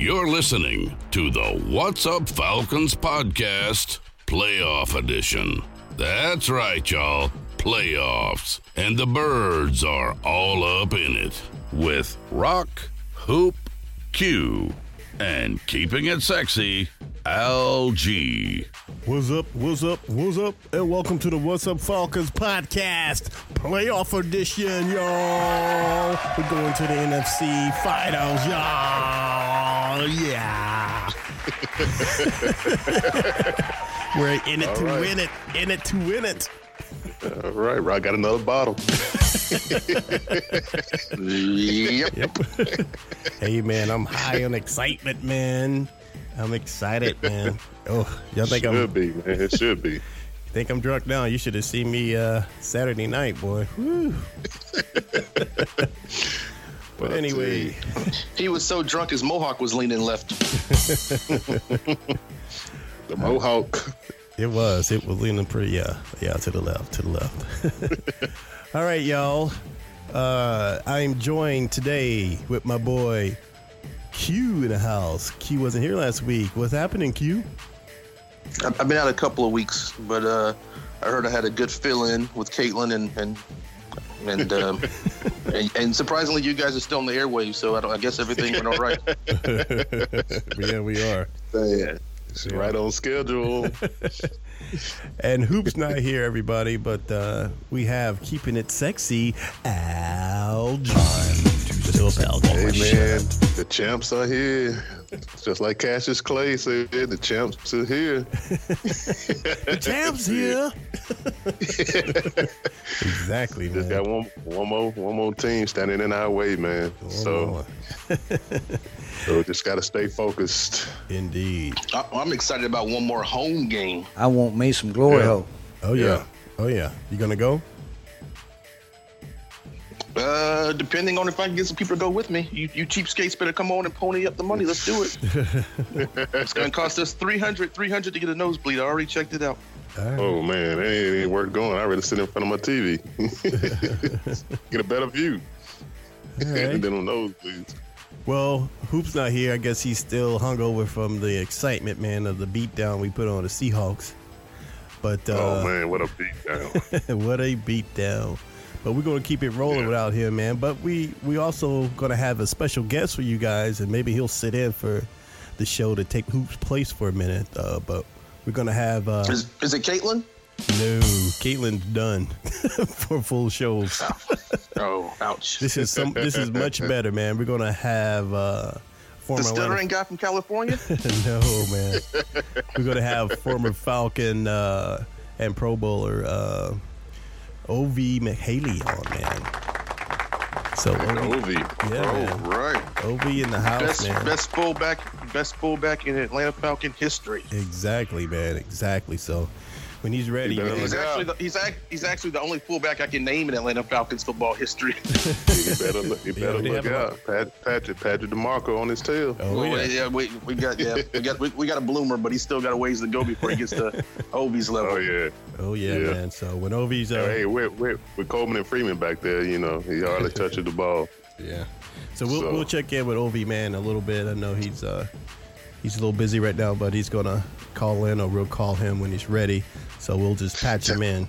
You're listening to the What's Up Falcons podcast, playoff edition. That's right, y'all. Playoffs. And the birds are all up in it with Rock, Hoop, Q, and keeping it sexy, LG. G. What's up? What's up? What's up? And welcome to the What's Up Falcons podcast, playoff edition, y'all. We're going to the NFC finals, y'all. Yeah. We're in it All to right. win it. In it to win it. All right, Rock got another bottle. yep. Yep. hey, man, I'm high on excitement, man. I'm excited, man. Oh, y'all think should I'm Should be, man. It should be. think I'm drunk now? You should have seen me uh, Saturday night, boy. Woo. but anyway. He was so drunk his mohawk was leaning left. The Mohawk. It was. It was leaning pretty, yeah, yeah, to the left, to the left. All right, y'all. Uh, I'm joined today with my boy Q in the house. Q wasn't here last week. What's happening, Q? I've been out a couple of weeks, but uh, I heard I had a good fill in with Caitlin and and and, um, and and surprisingly, you guys are still on the airwaves, so I, don't, I guess everything went all right. yeah, we are. Man, it's right on schedule. And Hoop's not here, everybody, but uh, we have keeping it sexy, Al Still pal. hey, man, the champs are here. Just like Cassius Clay said, the champs are here. The champ's here. exactly, Just man. got one, one more, one more team standing in our way, man. One So, more. so just got to stay focused. Indeed. I, I'm excited about one more home game. I want me some glory Yeah. hole. Oh yeah. Yeah. Oh yeah. You gonna go? Uh, depending on if I can get some people to go with me. You, you cheapskates better come on and pony up the money. Let's do it. it's going to cost us 300 300 to get a nosebleed. I already checked it out. All right. Oh man, it ain't, it ain't worth going. I rather sit in front of my TV, get a better view, All right. and then on those, please. Well, Hoop's not here. I guess he's still hungover from the excitement, man, of the beatdown we put on the Seahawks. But uh, oh man, what a beatdown! what a beatdown! But we're gonna keep it rolling Yeah. without him, man. But we we also gonna have a special guest for you guys, and maybe he'll sit in for the show to take Hoop's place for a minute. Uh, but we're gonna have uh, Is, is it Caitlin? no Caitlin's done for full shows. Oh, ouch. This is some. This is much better, man. We're gonna have uh, former The Atlanta- stuttering guy from California? no, man. We're gonna have former Falcon uh, and Pro Bowler uh, Ovie Mughelli on, man. So Ov, yeah, right. Ov in the house, Best, man. best fullback, best fullback in Atlanta Falcon history. Exactly, man. Exactly. So when he's ready, You. He's actually the, he's ac- he's actually the only fullback I can name in Atlanta Falcons football history. you better look, you better they look have a lot. out. Pat, Patrick, Patrick DiMarco on his tail. Oh Well, yeah. we, we got yeah, we got we, we got a bloomer, but he's still got a ways to go before he gets to Ovie's level. Oh yeah. Oh yeah, Yeah. man. So when Ov's uh, Hey, with, with, with Coleman and Freeman back there, you know, he hardly touches the ball. Yeah. So we'll So- we'll check in with Ov man a little bit. I know he's uh he's a little busy right now, but he's gonna call in or we'll call him when he's ready. So we'll just patch him in.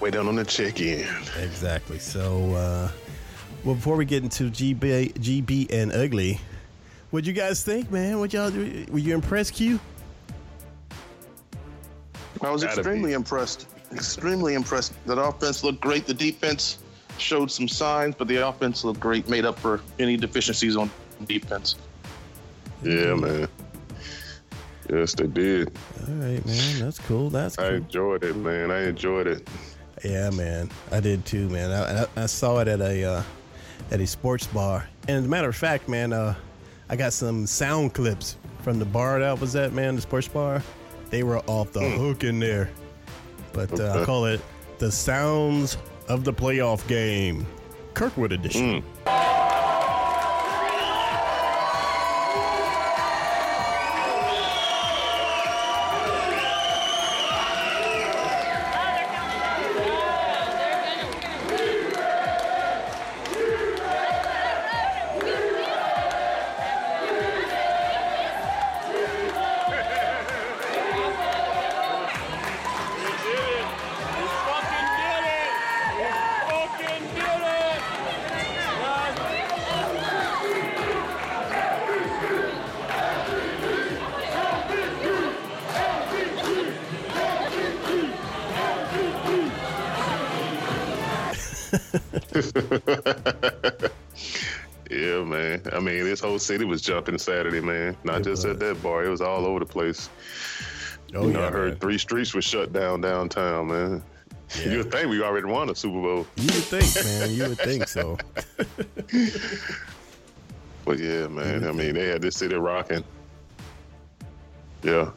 Way down on the check-in. Exactly. So uh well before we get into GB GB and ugly, what you guys think, man? What y'all do? Were you impressed, Q? I was Gotta extremely be. impressed. Extremely impressed. That offense looked great. The defense showed some signs, but the offense looked great, made up for any deficiencies on defense. Yeah, man. Yes, they did. All right, man. That's cool. That's I enjoyed it, man. I enjoyed it. Yeah, man. I did too, man. I, I, I saw it at a uh, at a sports bar. And as a matter of fact, man, uh, I got some sound clips from the bar that I was at, man, the sports bar. They were off the hook in there. But uh, I call it the sounds of the playoff game, Kirkwood edition. Yeah, man. I mean, this whole city was jumping Saturday, man. Not It just at that bar; it was all over the place. Oh, you know, yeah, I heard man. three streets were shut down downtown, man. Yeah. You would think we already won a Super Bowl, You would think, man. You would think so. but yeah, man. I mean, they had this city rocking. Yeah,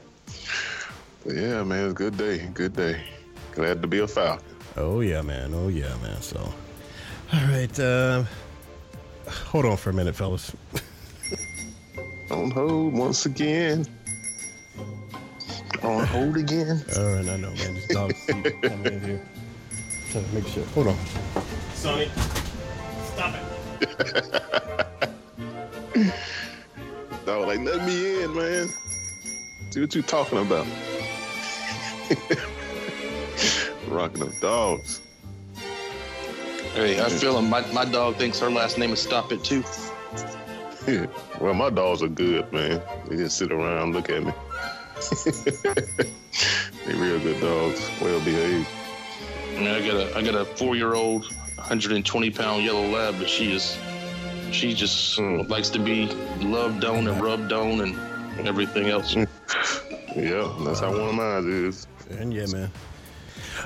but yeah, man. It's a good day. Good day. Glad to be a Falcon. Oh yeah, man. Oh yeah, man. So, all right. Uh, hold on for a minute, fellas. On hold once again. On hold again. All right, I know, man. This dog keep coming in here. Trying to make sure. Hold on. Sonny, stop it. I was like, let me in, man. See what you talking about. Rocking them dogs. Hey, I feel him. My, my dog thinks her last name is Stop It too. well, my dogs are good, man. They just sit around, look at me. they real good dogs, well behaved. And I got a I got a four year old, 120 pound yellow lab, but she is she just Mm. likes to be loved on and rubbed on and everything else. Yeah, that's how one of mine is. And yeah, man.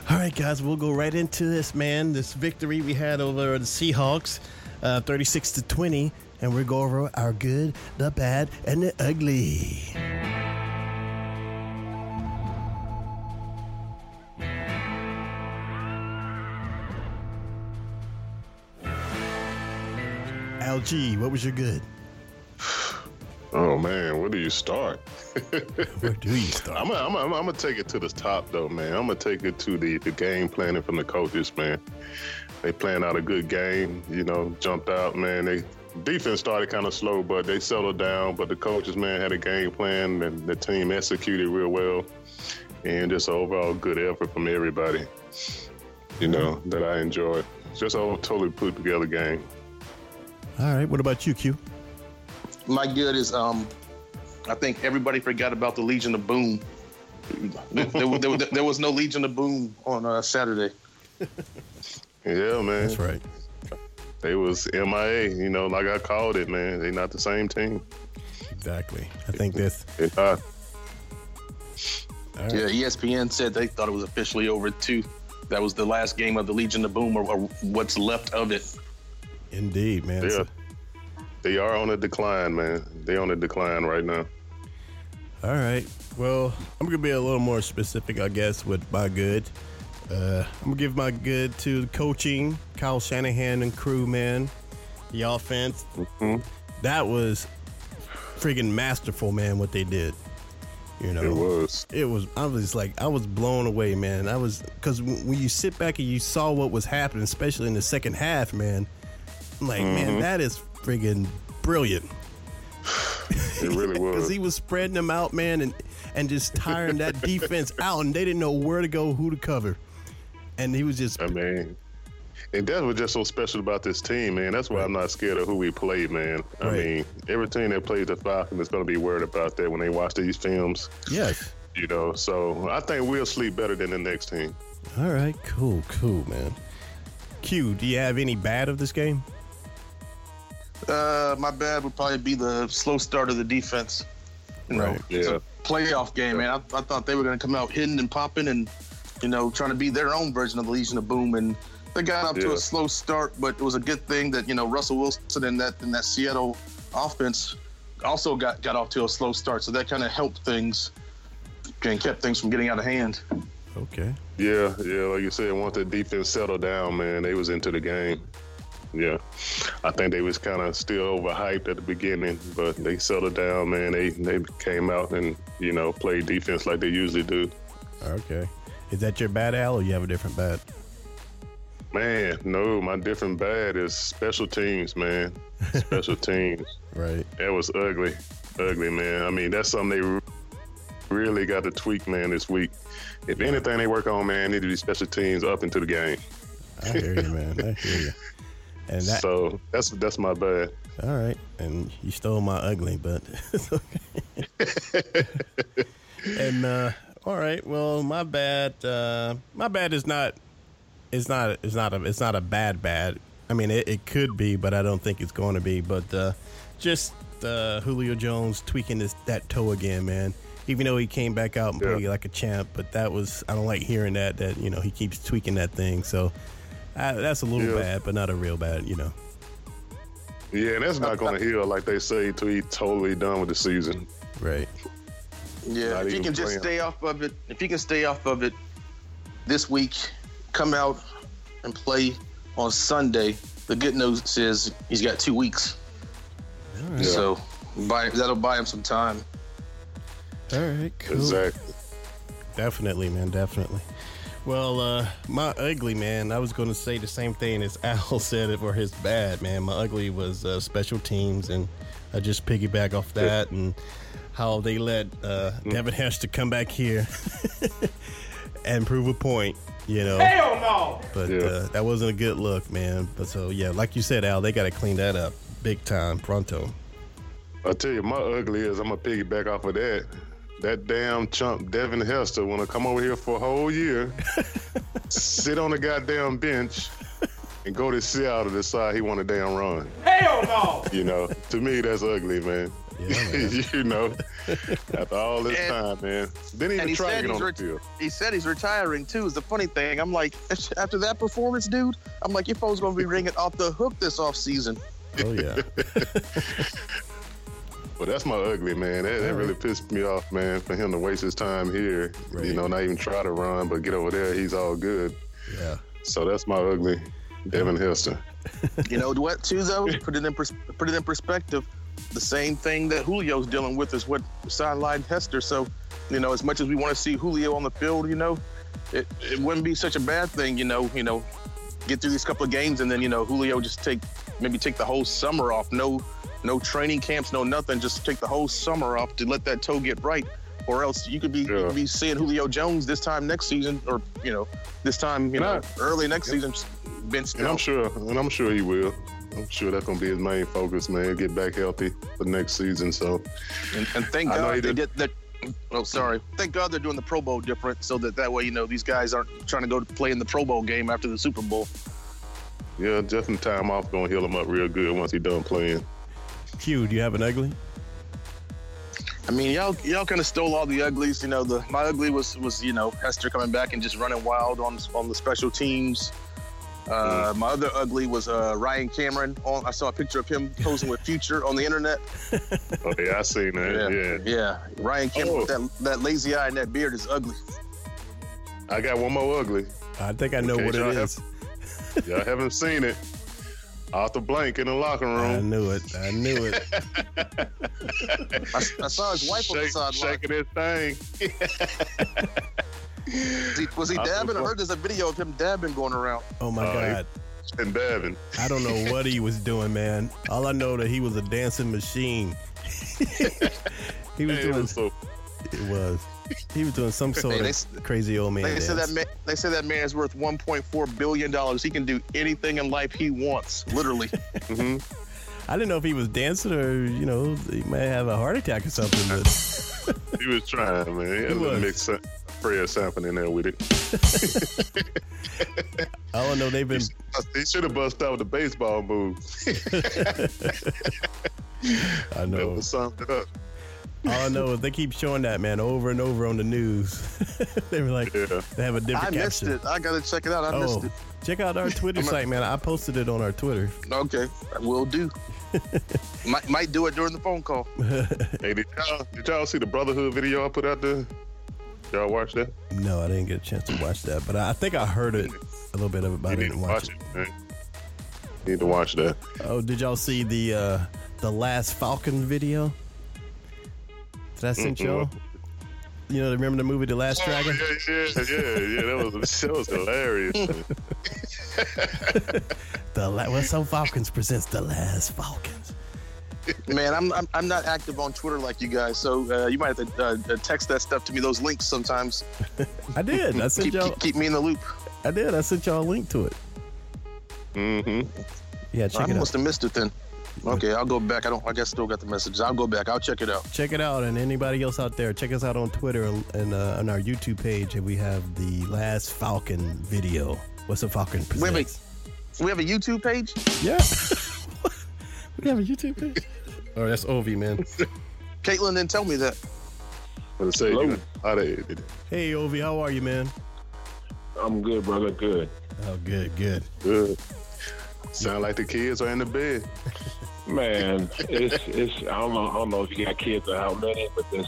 All right, guys, we'll go right into this, man. This victory we had over the Seahawks, uh, 36 to 20, and we'll go over our good, the bad, and the ugly. LG, what was your good? Oh man, where do you start? Where do you start? I'm gonna I'm I'm take it to the top though, man. I'm gonna take it to the the game planning from the coaches, man. They planned out a good game, you know, jumped out, man. They defense started kind of slow, but they settled down. But the coaches, man, had a game plan, and the team executed real well, and just an overall good effort from everybody. You know that I enjoyed. Just a totally put together game. All right, what about you, Q? My good is um, I think everybody forgot about the Legion of Boom. There, there, there- there was no Legion of Boom on uh, Saturday. Yeah, man. That's right. They was MIA. You know, like I called it, man. They not the same team. Exactly. I think this. They not. All right. Yeah, ESPN said they thought it was officially over too. That was the last game of the Legion of Boom, or, or what's left of it. Indeed, man. Yeah. They are on a decline, man. They on a decline right now. all right. Well, I'm gonna be a little more specific, I guess, with my good. Uh, I'm gonna give my good to the coaching, Kyle Shanahan and crew, man. The offense. That was freaking masterful, man. What they did. You know, It was. it was i was like i was blown away man i was because when you sit back and you saw what was happening especially in the second half man i'm like man that is friggin' brilliant It really was. because he was spreading them out man and and just tiring that defense out and they didn't know where to go who to cover and he was just I mean, and that's what's just so special about this team, man. That's why I'm not scared of who we play, man. I Right. mean, every team that plays the Falcons is going to be worried about that when they watch these films. yes You know, so I think we'll sleep better than the next team. All right, cool, cool, man. Q, do you have any bad of this game? Uh, my bad would probably be the slow start of the defense. You know, Right. it's Yeah. a playoff game, man. I, I thought they were going to come out hitting and popping and, you know, trying to be their own version of the Legion of Boom. And they got off to a slow start, but it was a good thing that, you know, Russell Wilson and that and that Seattle offense also got, got off to a slow start. So that kind of helped things and kept things from getting out of hand. Okay. Yeah, yeah, like you said, once the defense settled down, man, they was into the game. Yeah, I think they was kind of still overhyped at the beginning, but they settled down, man. They they came out and you know played defense like they usually do. Okay. Is that your bad, Al, or you have a different bad? Man, no, my different bad is special teams, man. Special teams. Right. That was ugly, ugly, man. I mean, that's something they really got to tweak, man, this week. If anything they work on, man, need to be special teams up into the game. I hear you, man. I hear you. And that, so that's that's my bad. all right. And you stole my ugly, but it's okay. and uh, all right. Well, my bad. Uh, my bad is not. It's not. It's not a. It's not a bad bad. I mean, it, it could be, but I don't think it's going to be. But uh, just uh, Julio Jones tweaking this that toe again, man. Even though he came back out and Yeah. played like a champ, but that was I don't like hearing that. That you know he keeps tweaking that thing. So uh, that's a little Yeah. bad, but not a real bad. You know. Yeah, and that's not going to heal like they say till he's totally done with the season. Right. Yeah, Not if you even can just stay off of it, if you can stay off of it this week, come out and play on Sunday. The good news is he's got two weeks, All right. so buy, that'll buy him some time. All right. Cool. Exactly. Definitely, man. Definitely. Well, uh, my ugly man. I was going to say the same thing as Al said it for his bad man. My ugly was uh, special teams, and I just piggyback off that and how they let uh, Devin Hester come back here and prove a point. You know. Hell no. But Yeah. uh, that wasn't a good look, man. But so yeah, like you said, Al, they got to clean that up big time, pronto. I tell you, my ugly is I'm gonna piggyback off of that. That damn chump Devin Hester wanna come over here for a whole year, sit on the goddamn bench, and go to Seattle to decide he want a damn run. Hell no! You know, to me that's ugly, man. Yeah, man. you know, after all this And- time, man. Didn't even he try to said get he's on the field. He said he's retiring too. Is the funny thing. I'm like, after that performance, dude, I'm like, your phone's gonna be ringing off the hook this off season. Oh yeah. But that's my ugly man. That, that really pissed me off, man, for him to waste his time here. Right. You know, not even try to run, but get over there, he's all good. yeah. So that's my ugly, Devin Hester. You know what, too, though? Put it in pers- put it in perspective. The same thing that Julio's dealing with is what sidelined Hester. So, you know, as much as we want to see Julio on the field, you know, it, it wouldn't be such a bad thing, you know, you know, get through these couple of games and then, you know, Julio just take maybe take the whole summer off. No no training camps, no nothing. Just take the whole summer off to let that toe get right. Or else you could be you could be seeing Julio Jones this time next season, or you know, this time you know early next season. Bench And I'm sure, and I'm sure he will. I'm sure that's gonna be his main focus, man. Get back healthy for next season. So And, and thank God they did. did that. Oh, sorry. Thank God they're doing the Pro Bowl different, so that that way you know these guys aren't trying to go to play in the Pro Bowl game after the Super Bowl. Yeah, just Justin time off gonna heal him up real good once he done playing. Q, do you have an ugly? I mean, y'all y'all kind of stole all the uglies. You know, the my ugly was was you know Hester coming back and just running wild on on the special teams. Uh, My other ugly was uh, Ryan Cameron. On I saw a picture of him posing with Future on the internet. Oh yeah, I seen that. Yeah, yeah. Ryan Cameron with Oh. that that lazy eye and that beard is ugly. I got one more ugly. I think I know Okay, what it is. have- is. Y'all haven't seen it. Arthur Blank in the locker room. I knew it. I knew it. I, I saw his wife on the Shake, sideline. shaking his thing. Was he, was he dabbing? I heard there's a video of him dabbing going around. Oh my uh, he- god. And dabbing. I don't know what he was doing, man. All I know that he was a dancing machine. he was Hey, it doing was so it was. He was doing some sort they of s- crazy old man They dance. say that man, they say that man is worth 1.4 billion dollars. He can do anything in life he wants, literally. hmm I didn't know if he was dancing or you know he might have a heart attack or something. But He was trying, man. He had a little was. mix of prayer sampling in there with it. I don't know. They've been. He should have bust out with the baseball move. I That know. would summed it up. All I know is they keep showing that man over and over on the news. they were like, Yeah. they have a different I missed caption. it. I gotta check it out. I missed Oh, it. check out our Twitter site, man. I posted it on our Twitter. Okay, I will do. might might do it during the phone call. Hey, did y'all, did y'all see the Brotherhood video I put out there? Y'all watch that? No, I didn't get a chance to watch that, but I I think I heard it a little bit of it, but I You need didn't watch watch it. it, need to watch that. Oh, did y'all see the uh the last Falcon video? Did I send Mm-mm. y'all? You know, remember the movie The Last Dragon? Oh, yeah, yeah, yeah, yeah. That was that was hilarious. The La- What's Up Falcons presents The Last Falcons. Man, I'm, I'm I'm not active on Twitter like you guys, so uh, you might have to uh, uh, text that stuff to me. Those links sometimes. I did. I sent Keep, y'all. keep keep me in the loop. I did. I sent y'all a link to it. mm-hmm. Yeah, check I it out. must have missed it then. Okay, I'll go back. I don't. I guess still got the messages. I'll go back. I'll check it out. Check it out, and anybody else out there, check us out on Twitter and, and uh, on our YouTube page, and we have the Last Falcon video. What's a Falcon presents? Wait, wait. We have a YouTube page. Yeah. we have a YouTube page. Oh, that's Ovie, man. Caitlin didn't tell me that. But say Hello. you how they Hey, Ovie, how are you, man? I'm good, brother. Good. Oh, good, good. good. Sound like the kids are in the bed. Man, it's it's I don't know I don't know if you got kids or how many, but this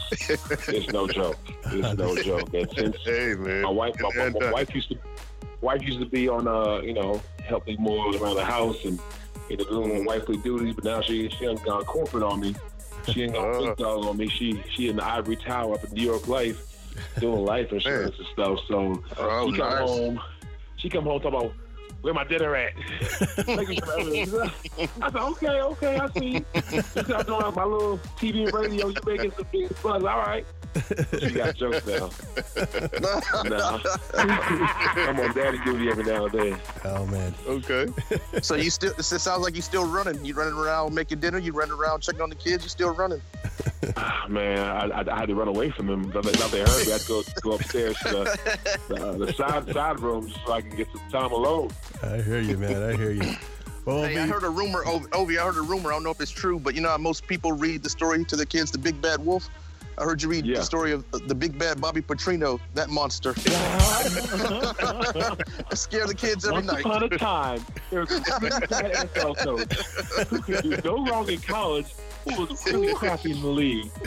it's no joke. It's no joke. And since Hey man. my wife my, my, my uh, wife used to wife used to be on uh, you know, helping more around the house and you know, doing wifely duties, but now she she ain't gone corporate on me. She ain't gone Uh. big dog on me. She she in the ivory tower up in New York Life doing life insurance and stuff. So Oh, she come nice. home. She come home talking about where my dinner at. Making sure everything- I said, okay, okay, I see. You got doing my little TV and radio. You making some big buzz. All right. She got jokes now. Nah. I'm on daddy duty every now and then. Oh, man. Okay. so you still? It sounds like you're still running. You running around making dinner. You running around checking on the kids. You still running. Ah, Man, I, I, I had to run away from them. Now they, they heard me. I had to go, go upstairs to the, the, the side side room so I can get some time alone. I hear you, man. I hear you. Well, Hey, I heard a rumor. Ov- Ovie, I heard a rumor. I don't know if it's true, but you know how most people read the story to the kids, the big bad wolf. I heard you read Yeah. the story of the big bad Bobby Petrino, that monster. I scare the kids every Once night. upon a time, there was a really bad NFL coach who could do no wrong in college, who was really crappy in the league.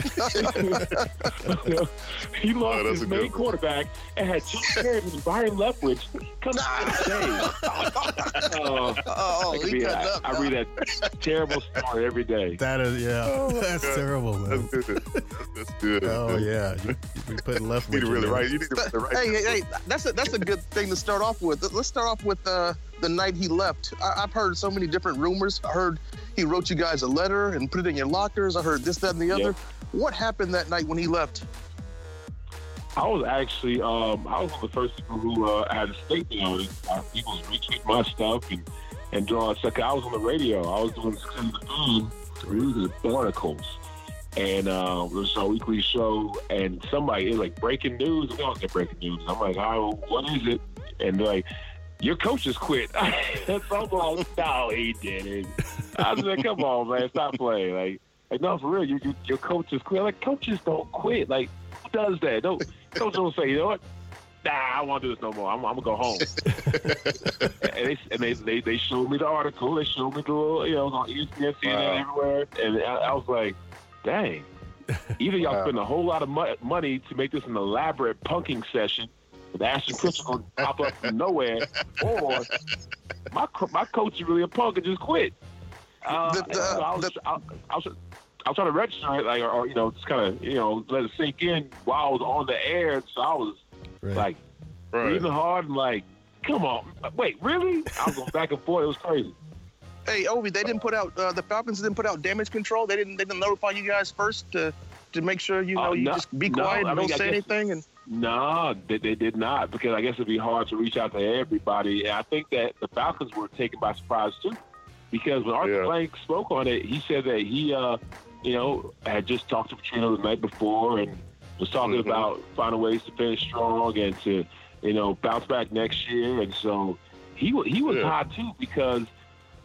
he lost Oh, his main good quarterback and had John Harris and Byron Leftwich come to the day. Oh, Oh, I, he be- I, up. I read that terrible story every day. that is, yeah. That's terrible, man. That's good. That's good. Oh, yeah. You, you be putting left You need to really you, man. write. You need to really write. hey, hey, hey, that's a that's a good thing to start off with. Let's start off with uh, the night he left. I, I've heard so many different rumors. I heard he wrote you guys a letter and put it in your lockers. I heard this, that, and the other. What happened that night when he left? I was actually, um, I was one of the first people who uh, had a statement on it. People was retweeting my stuff and, and drawing stuff. I was on the radio. I was doing Six in the Theme, articles. And uh, it was a weekly show, and somebody, it was like breaking news. We always get breaking news. I'm like, oh, what is it? And they're like, your coach has quit. so I'm like, no, he didn't. I was like, come on, man, stop playing. Like, like no, for real, you, you, your coach has quit. Like, coaches don't quit. Like, who does that? Don't coach don't say, you know what? Nah, I don't want to do this no more. I'm, I'm gonna go home. and they and they, they they showed me the article. They showed me the little, you know, on ESPN, CNN, Wow. everywhere, and I, I was like, dang. Either y'all Wow. spend a whole lot of mo- money to make this an elaborate punking session with Ashton Kutcher going to pop up from nowhere, or my co- my coach is really a punk and just quit. Uh, The- the- so I, was, the- I, I was I was trying to register it, like, or, or you know, just kind of you know let it sink in while I was on the air. So I was Right. like Right. breathing hard and like, come on, wait, really? I was going back and forth. It was crazy. Hey, Ovie, they didn't put out uh, the Falcons didn't put out damage control. They didn't they didn't notify you guys first to to make sure you Uh, know you just be no, quiet I and mean, don't I say guess- anything. And No, they, they did not because I guess it'd be hard to reach out to everybody. And I think that the Falcons were taken by surprise too. because when Arthur Yeah. Blank spoke on it, he said that he, uh, you know, had just talked to Petrino the night before and was talking Mhm. about finding ways to finish strong and to, you know, bounce back next year. And so he he was Yeah. hot too because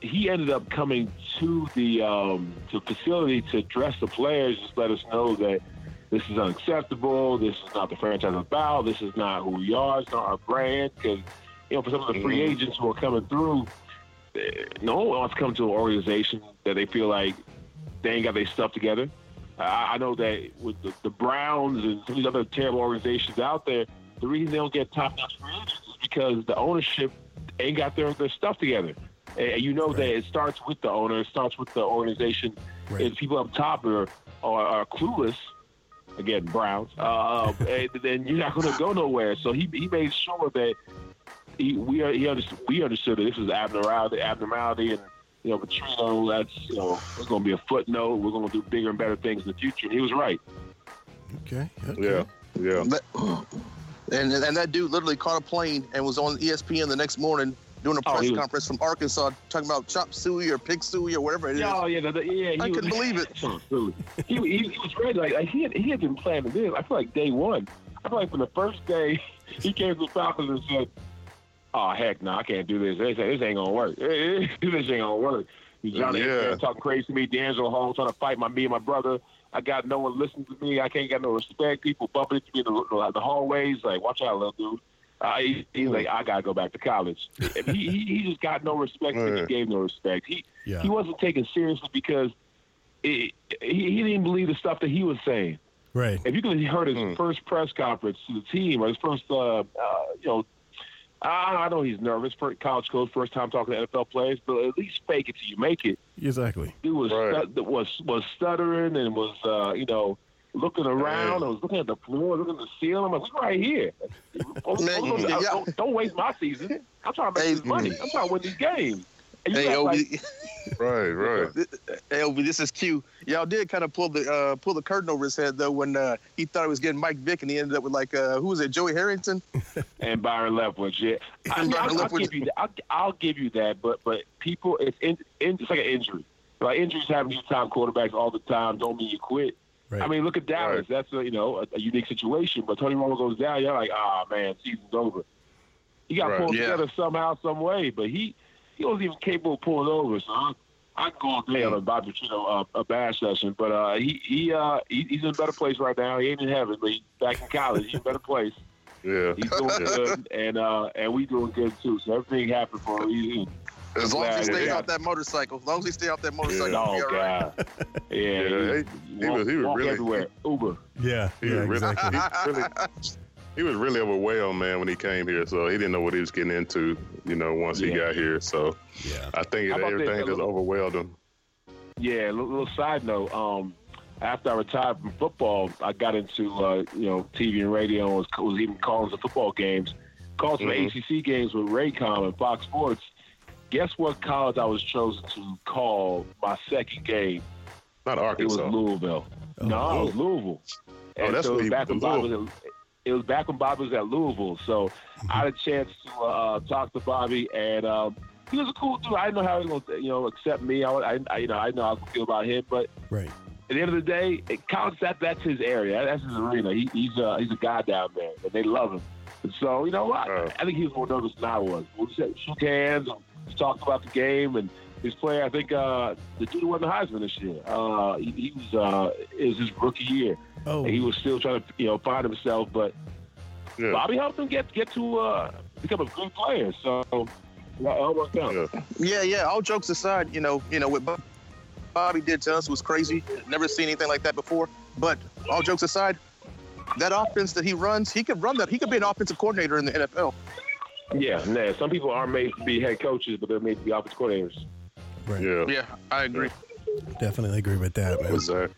he ended up coming to the um, to facility to address the players, just let us know that this is unacceptable. This is not the franchise about. This is not who we are. It's not our brand. Because you know, for some of the free Mhm. agents who are coming through, eh, no one wants to come to an organization that they feel like they ain't got their stuff together. I, I know that with the, the Browns and some of these other terrible organizations out there, the reason they don't get top-notch free agents is because the ownership ain't got their, their stuff together. And you know that it starts with the owner, it starts with the organization. Right. If people up top are, are, are clueless, again, Browns, uh, and then you're not going to go nowhere. So he, he made sure that he, we are, he understood, we understood that this was abnormality, abnormality, and you know, Petrino, that's you know, it's going to be a footnote. We're going to do bigger and better things in the future. And he was right. Okay. okay. Yeah, yeah. And and that dude literally caught a plane and was on ESPN the next morning doing a Oh, press he was- conference from Arkansas talking about chop suey or pig suey or whatever it is. Oh, yeah, the, the- yeah. He I couldn't believe it. He, he, he was great. Like, like he had he had been planning this. I feel like day one. I feel like from the first day he came to the Falcons and said, "Oh heck, no, I can't do this. This, this ain't gonna work. this ain't gonna work." He's Johnny Yeah. yeah. talking crazy to me. DeAngelo Hall trying to fight my me and my brother. I got no one listening to me. I can't get no respect. People bumping into me in the, the hallways. Like, watch out, little dude. Uh, he, he's like, I gotta go back to college. he, he he just got no respect. and He gave no respect. He Yeah. he wasn't taken seriously because it, he, he didn't believe the stuff that he was saying. Right. If you could have heard his Hmm. first press conference to the team or his first, uh, uh, you know, I, I know he's nervous for college coach, first time talking to NFL players, but at least fake it till you make it. Exactly. He was Right. stu- was was stuttering and was uh, you know looking around I was looking at the floor, looking at the ceiling. I'm like, we right here. Don't, Man, don't- don't- don't waste my season. I'm trying to make Hey, this money. I'm trying to win these games. Hey, act Obi, like- Right, right. hey, Obi, this is Q. Y'all did kind of pull the uh, pull the curtain over his head though when uh, he thought he was getting Mike Vick and he ended up with like uh, who was it, Joey Harrington? and Byron Leftwich. Yeah, I, Byron I'll, I'll Leftwich. give you that. I'll, I'll give you that. But but people, it's in, in, it's like an injury. Like injuries happen to time quarterbacks all the time. Don't mean you quit. Right. I mean, look at Dallas. Right. That's a you know a, a unique situation. But Tony Romo goes down. You're like, ah man, season's over. He got Right. pulled Yeah. together somehow, some way. But he he wasn't even capable of pulling over. So I, I can go all day on a Bob Petrino uh, a bash session. But uh, he he uh he, he's in a better place right now. He ain't in heaven, but he's back in college. He's in a better place. Yeah. He's doing good, and uh, and we doing good too. So everything happened for a reason. As long as he Glad, stays off that motorcycle, as long as he stays off that motorcycle, Oh he'll be all right. God, yeah, Yeah, he, he- he was- he was really- everywhere. Uber. Yeah. He Yeah. was really, Exactly. he really, he was really overwhelmed, man, when he came here. So he didn't know what he was getting into, you know, once he got here. So Yeah. I think it, everything this? just overwhelmed him. Yeah, a little, little side note. Um, after I retired from football, I got into uh, you know TV and radio and was, was even calling some football games, called some Mhm. ACC games with Raycom and Fox Sports. Guess what college I was chosen to call my second game? Not Arkansas. It was Louisville. Oh, no, it was Louisville. Oh, that's so it was back when was Bob Louisville. was at, it was back when Bob was at Louisville. So I had a chance to uh, talk to Bobby, and um, he was a cool dude. I didn't know how he was going to, you know, accept me. I, I, I, you know, I know how I feel about him, but Right. at the end of the day, it counts that that's his area. That's his arena. He, he's a he's a guy down there, and they love him. And so you know what? Right. I think he was more nervous than I was. We said, shook hands, and we talked about the game, and his player. I think uh, the dude who won the Heisman this year. Uh, he, he was uh, it was his rookie year. Oh. And he was still trying to you know find himself, but Yeah. Bobby helped him get get to uh, become a good player. So yeah, it all worked out. Yeah. Yeah, yeah. All jokes aside, you know, you know what Bobby did to us was crazy. Never seen anything like that before. But all jokes aside, that offense that he runs, he could run that. He could be an offensive coordinator in the NFL. Yeah, nah, some people aren't made to be head coaches, but they're made to be offensive coordinators. Right. Yeah. Yeah, I agree. Definitely agree with that, man. Exactly.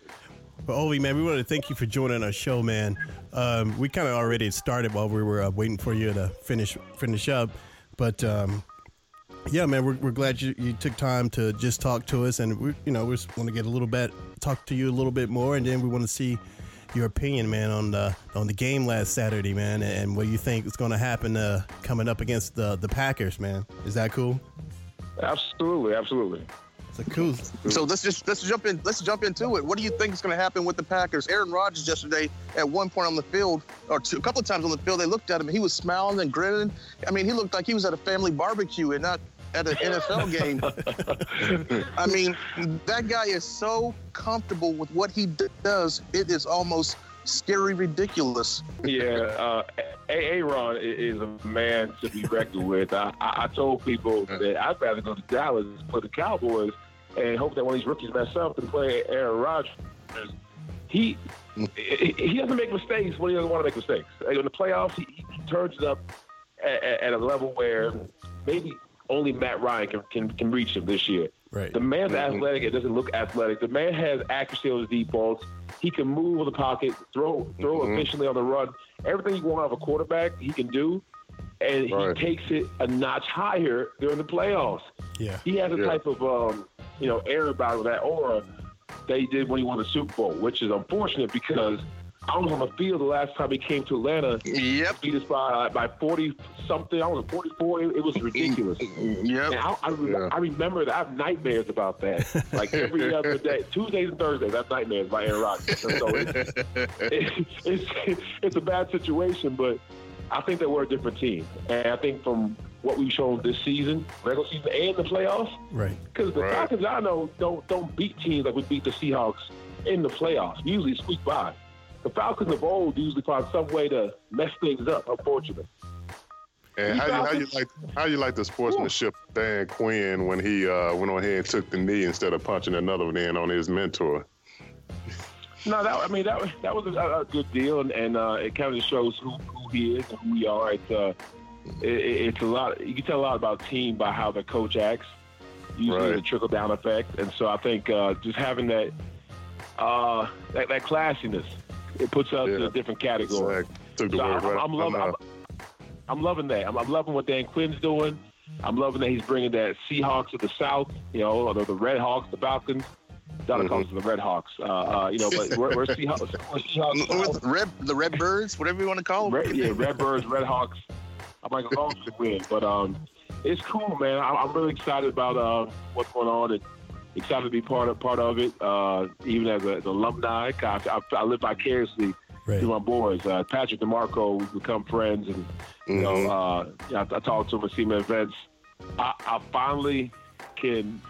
But Ovie, man, we want to thank you for joining our show, man. Um, we kind of already started while we were uh, waiting for you to finish finish up, but um, yeah, man, we're, we're glad you, you took time to just talk to us, and we, you know, we just want to get a little bit, talk to you a little bit more, and then we want to see your opinion, man, on the on the game last Saturday, man, and what you think is going to happen uh, coming up against the the Packers, man. Is that cool? Absolutely, absolutely. It's a cool. So let's just let's jump in. Let's jump into it. What do you think is going to happen with the Packers? Aaron Rodgers yesterday, at one point on the field, or two, a couple of times on the field, they looked at him. He was smiling and grinning. I mean, he looked like he was at a family barbecue and not at an NFL game. I mean, that guy is so comfortable with what he does. It is almost scary ridiculous. Yeah, uh, Aaron is a man to be reckoned with. I, I, told people that I'd rather go to Dallas play the Cowboys and hope that one of these rookies mess up and play Aaron Rodgers. He he doesn't make mistakes when he doesn't want to make mistakes. In the playoffs, he, he turns it up at, at, a level where maybe only Matt Ryan can, can, can reach him this year. Right. The man's mm-hmm. athletic. It doesn't look athletic. The man has accuracy on his deep balls. He can move in the pocket, throw throw mm-hmm. efficiently on the run. Everything you want out of a quarterback, he can do, and right. he takes it a notch higher during the playoffs. Yeah, he has a yeah. type of um, you know air about that aura that he did when he won the Super Bowl, which is unfortunate because I was on the field the last time he came to Atlanta. Yep. Beat us by by forty something. I was forty four. It, it, was ridiculous. Yep. I, I, yeah. I, remember that. I have nightmares about that. Like every other day, Tuesdays and Thursdays, I have nightmares by Aaron Rodgers. so it's, it, it's it's a bad situation, but I think that we're a different team, and I think from what we've shown this season, regular season and the playoffs, right? Because the right. Falcons, I know, don't don't beat teams like we beat the Seahawks in the playoffs. We usually squeak by the Falcons of old usually find some way to mess things up. Unfortunately. And how you, how you like how you like the sportsmanship of Dan Quinn when he uh, went on here and took the knee instead of punching another one in on his mentor? No, that I mean that that was a, a good deal, and, and uh, it kind of shows who, who he is and who we are. It's uh, it, it's a lot. You can tell a lot about team by how the coach acts. Usually right. the trickle down effect, and so I think uh, just having that, uh, that that classiness it puts us yeah. in a different category. Took so I'm, right. I'm, loving, I'm, I'm, loving that. I'm, I'm, loving what Dan Quinn's doing. I'm loving that he's bringing that Seahawks of the South, you know, or the Red Hawks, the Falcons. Donna mm-hmm. calls them the Red Hawks, uh, uh, you know, but we're, we're Seahawks. We're Seahawks red, the Red Birds, whatever you want to call them. Red, yeah, Red Birds, Red Hawks. I'm like, oh, win, but um, it's cool, man. I'm, I'm really excited about uh, what's going on, and excited to be part of part of it. Uh, even as, a, as an alumni, I, I, I, live vicariously right. through my boys. Uh, Patrick DiMarco, we've become friends, and you mm-hmm. know, uh, I, I talk to him at SEMA events. I, I finally can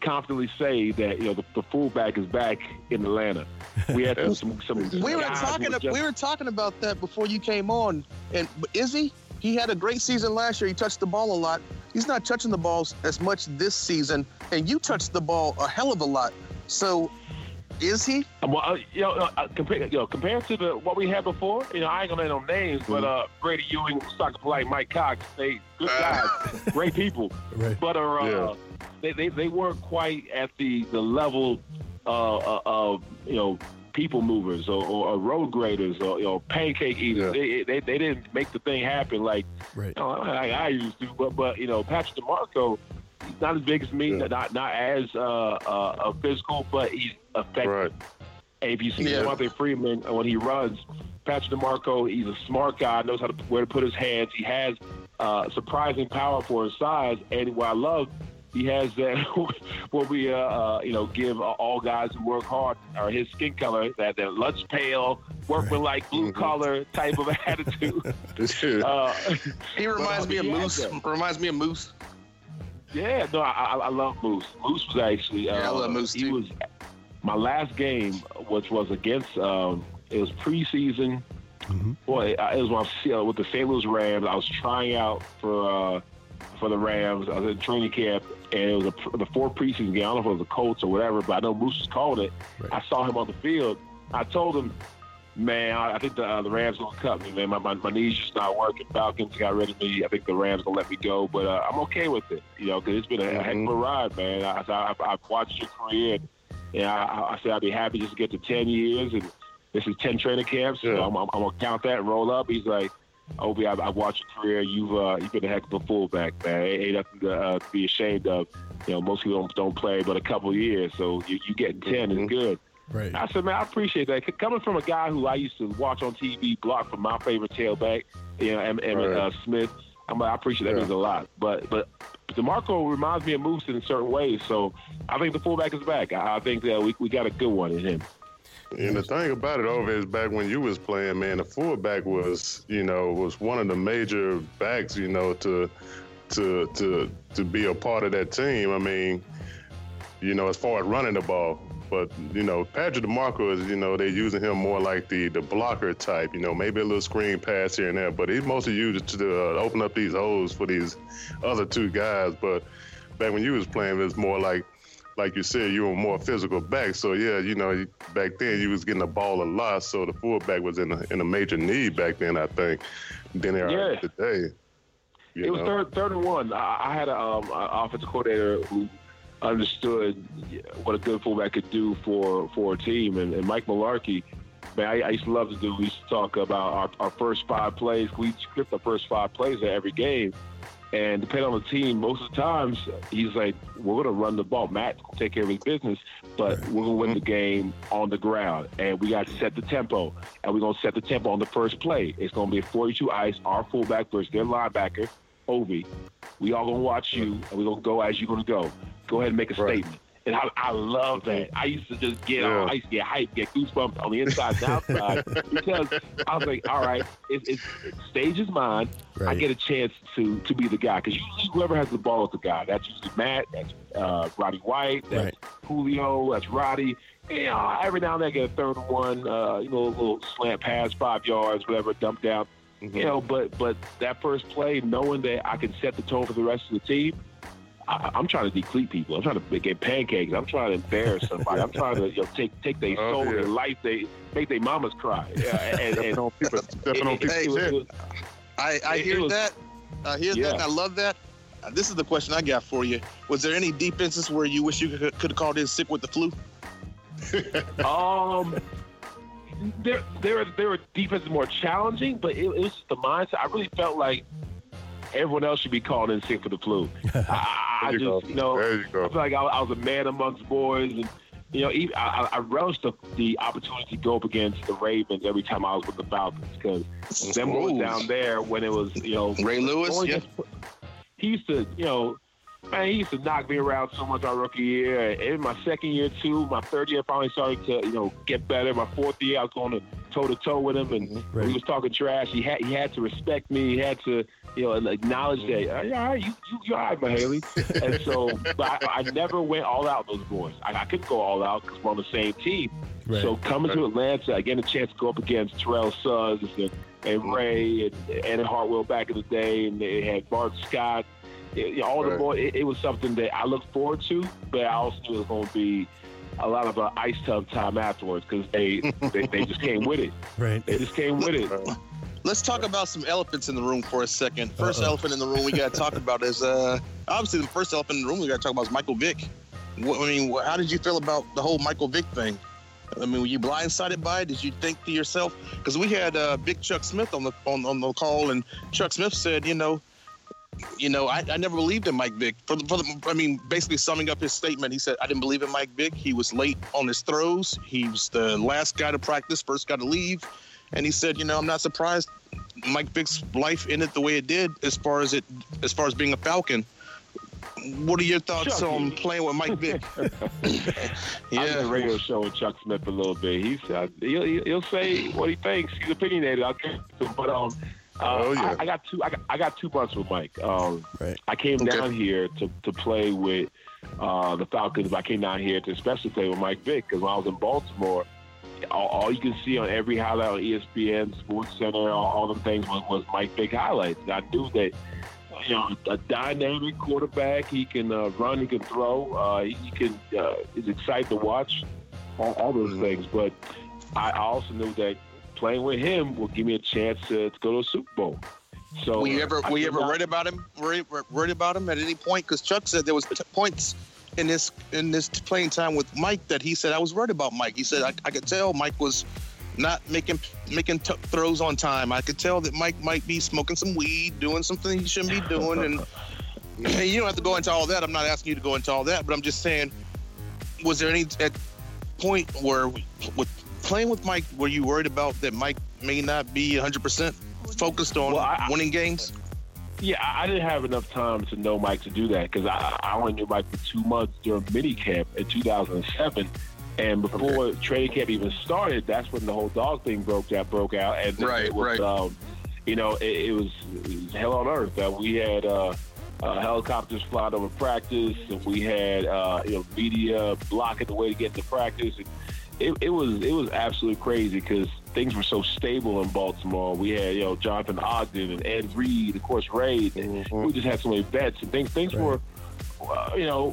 confidently say that you know the, the fullback is back in Atlanta. We had some some. we were talking. Just, we were talking about that before you came on. And is he? He had a great season last year. He touched the ball a lot. He's not touching the balls as much this season, and you touched the ball a hell of a lot. So, is he? Well, uh, you know, uh, compared, you know, compared to the what we had before, you know, I ain't gonna name no names, mm-hmm. but uh, Bradie Ewing, Soccer Polite, Mike Cox, they good guys, great people, right. but uh, yeah. they, they they weren't quite at the the level uh, uh of you know people movers or, or, road graders or you know pancake eaters. Yeah. They, they, they didn't make the thing happen like, right. you know, like I used to. But but you know Patrick DiMarco, he's not as big as me, yeah. not not as uh, uh, physical, but he's effective. Right. And if you see yeah. Devonta Freeman when he runs, Patrick DiMarco, he's a smart guy, knows how to where to put his hands. He has uh, surprising power for his size, and what I love he has that what we uh, uh, you know give all guys who work hard or his skin color that that lunch pail working like blue mm-hmm. collar type of attitude. uh, he reminds me of Moose. Reminds me of Moose. Yeah, no, I, I love Moose. Moose was actually yeah, I love uh, Moose He was my last game, which was against um, it was preseason. Mm-hmm. Boy, it was when I was with the St. Louis Rams. I was trying out for uh, for the Rams. I was in training camp, and it was a, the four preseason game. I don't know if it was the Colts or whatever, but I know Moose called it. Right. I saw him on the field. I told him, man, I, I think the uh, the Rams gonna cut me, man. My, my my knees just not working. Falcons got rid of me. I think the Rams gonna let me go, but uh, I'm okay with it, you know, because it's been a, mm-hmm. heck of a mm-hmm. ride, man. I, I, I, have watched your career, and, and I, I said I'd be happy just to get to ten years, and this is ten training camps. Yeah. So I'm, I'm, I'm gonna count that and roll up. He's like Obi, I've, I've watched your career. You've uh, you've been a heck of a fullback, man. It ain't nothing to, uh, to be ashamed of. You know, most people don't, don't play but a couple years, so you, you getting 10 mm-hmm. is good. Right. I said, man, I appreciate that. Coming from a guy who I used to watch on TV, block from my favorite tailback, you know, Emmitt right. uh, Smith. I'm, I appreciate that yeah. means a lot. But but DiMarco reminds me of Moose in certain ways. So I think the fullback is back. I, I think that we, we got a good one in him. And the thing about it over is back when you was playing, man, the fullback was, you know, was one of the major backs, you know, to to to to be a part of that team. I mean, you know, as far as running the ball. But you know, Patrick DiMarco is, you know, they're using him more like the the blocker type. You know, maybe a little screen pass here and there, but he's mostly used to uh, open up these holes for these other two guys. But back when you was playing, it was more like like you said, you were more physical back. So yeah, you know, back then you was getting the ball a lot. So the fullback was in a, in a major need back then, I think, than they are Yeah. today. It was know? third, third and one. I, I had an um, a offensive coordinator who understood what a good fullback could do for, for a team, and, and Mike Mularkey. Man, I, I used to love to do. We used to talk about our, our first five plays. We script the first five plays of every game, and depending on the team, most of the times he's like, "We're going to run the ball. Matt will take care of his business, but we're going to win the game on the ground, and we got to set the tempo, and we're going to set the tempo on the first play. It's going to be a 42 ice, our fullback versus their linebacker, Ovie. We all going to watch you, and we're going to go as you're going to go. Go ahead and make a Right. statement." And I, I love that. I used to just get Yeah. on, I used to get hyped, get goosebumps on the inside and outside because I was like, all right, it, it's stage is mine. I get a chance to to be the guy because usually whoever has the ball is the guy. That's usually Matt. That's uh, Roddy White. That's Julio. That's Roddy. You know, every now and then I get a third and one. Uh, you know, a little slant pass, five yards, whatever, dump down. You know, but but that first play, knowing that I can set the tone for the rest of the team. I, I'm trying to deplete people. I'm trying to get pancakes. I'm trying to embarrass somebody. I'm trying to you know, take take their Oh, soul, yeah. their life, they make their mamas cry. Yeah, and, and, on people, stepping on it- it- people's head. I, I It- it hear was- that. I hear Yeah. that. And I love that. Uh, this is the question I got for you. Was there any defenses where you wish you could, could have called in sick with the flu? Um, there, there, there were defenses more challenging, but it, it was just the mindset. I really felt like everyone else should be called in sick for the flu. I, I just, go. you know, you I feel like I, I was a man amongst boys, and you know, even, I, I I relished the, the opportunity to go up against the Ravens every time I was with the Falcons because them boys Ooh. down there when it was, you know, Ray Lewis, going yeah. against- he used to, you know, man, he used to knock me around so much our rookie year. And in my second year too, my third year finally started to, you know, get better. My fourth year, I was going to toe to toe with him, and Right. he was talking trash. He had he had to respect me. He had to, you know, acknowledge that. "Uh, Yeah, all right, you you you're all right, Mughelli. and so, but I, I never went all out those boys. I, I couldn't go all out because we're on the same team. Right. So coming to Atlanta, I get a chance to go up against Terrell Suggs and, and Ray and Ed Hartwell back in the day, and they had Bart Scott. It- you know, all the Right. boys. It, it was something that I looked forward to, but I also knew it was going to be a lot of uh, ice tub time afterwards because they, they they just came with it. Right. They just came with it. Let's talk about some elephants in the room for a second. 1st Uh-oh. elephant in the room we got to talk about is uh, obviously the first elephant in the room we got to talk about is Michael Vick. What, I mean, how did you feel about the whole Michael Vick thing? I mean, were you blindsided by it? Did you think to yourself? Because we had uh, Big Chuck Smith on the on, on the call, and Chuck Smith said, you know, you know, I, I never believed in Mike Vick. For the, for the, I mean, basically summing up his statement, he said, I didn't believe in Mike Vick. He was late on his throws. He was the last guy to practice, first guy to leave. And he said, you know, I'm not surprised Mike Vick's life ended the way it did as far as it as far as being a Falcon. What are your thoughts Chucky. on playing with Mike Vick? I did a radio show with Chuck Smith a little bit. He's uh, he'll, he'll say what he thinks. He's opinionated. I'll give it to him. But um, uh, Oh, yeah. I, I got two. I got, I got two months with Mike. Um, Right. I came Okay. down here to, to play with uh, the Falcons. but I came down here to especially play with Mike Vick because when I was in Baltimore, all, all you can see on every highlight on ESPN, Sports Center, all, all them things was, was Mike Vick highlights. And I knew that you know a dynamic quarterback. He can uh, run. He can throw. Uh, he, he can. Uh, is exciting to watch. All, all those Mhm. things, but I also knew that playing with him will give me a chance to, to go to a Super Bowl. So Were you ever I were you ever not- worried about him? Worried, worried about him at any point? Because Chuck said there was t- points in this in this playing time with Mike that he said I was worried about Mike. He said I, I could tell Mike was not making making t- throws on time. I could tell that Mike might be smoking some weed, doing something he shouldn't be doing, and you don't have to go into all that. I'm not asking you to go into all that, but I'm just saying, was there any at point where we with playing with Mike, were you worried about that Mike may not be 100 percent focused on Well, I- winning games? Yeah, I didn't have enough time to know Mike to do that because I, I only knew Mike for two months during minicamp in 2007. And before training camp even started, that's when the whole dog thing broke that broke out. And Right, it was, right. Um, you know, it, it, was, it was hell on earth. that we had uh, uh, helicopters flying over practice, and we had uh, you know media blocking the way to get to practice. And it, it was it was absolutely crazy because things were so stable in Baltimore. We had you know Jonathan Ogden and Ed Reed, of course Ray. and We just had so many vets and things. Things were uh, you know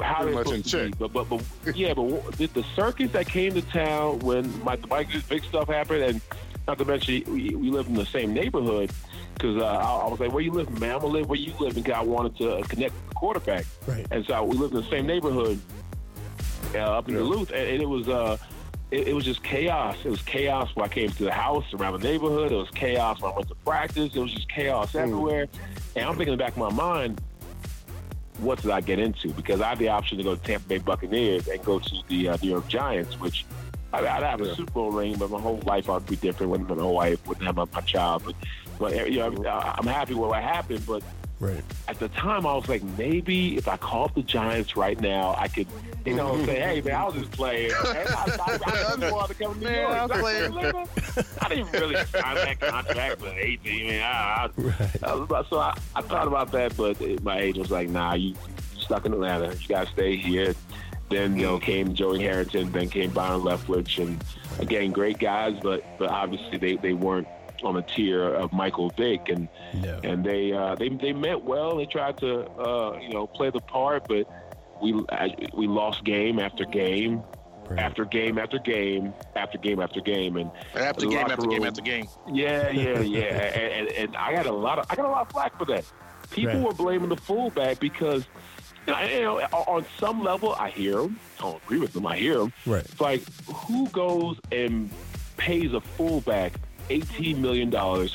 how Pretty they much supposed in to be. But but but yeah, but did the circus that came to town when my the big stuff happened, and not to mention we, we live in the same neighborhood. Because uh, I, I was like, "Where you live, man? I'm gonna live where you live." Because I wanted to connect with the quarterback, Right. and so we lived in the same neighborhood uh, up in Duluth, and, and it was uh, it, it was just chaos. It was chaos when I came to the house around the neighborhood. It was chaos when I went to practice. It was just chaos everywhere. And I'm thinking in the back of my mind, what did I get into? Because I had the option to go to Tampa Bay Buccaneers and go to the uh, New York Giants, which I, I'd have a Super Bowl ring, but my whole life I'd be different when my whole wife wouldn't have my, my child. But, but you know, I'm happy with what happened. But Right. at the time, I was like, maybe if I called the Giants right now, I could, you know, say, hey, man, I was just playing. Hey, I, I, I really wanted to come to New Man, York. I I didn't really sign that contract with 18. Man, I, I, Right. I was about, so I, I thought about that, but my agent was like, nah, you you stuck in Atlanta. You got to stay here. Then, you know, came Joey Harrington, then came Byron Leftwich. And again, great guys, but, but obviously they, they weren't on a tier of Michael Vick. And, No. and they uh, they they meant well. They tried to uh, you know play the part, but we I- we lost game after game, Right. after game after game after game after game, and And after game locker after game after game. yeah, yeah, yeah, and, and, and I got a lot of I got a lot of flack for that. People Right. were blaming the fullback because. You know, you know, on some level, I hear them. I don't agree with them. I hear them. Right. It's like, who goes and pays a fullback $18 million?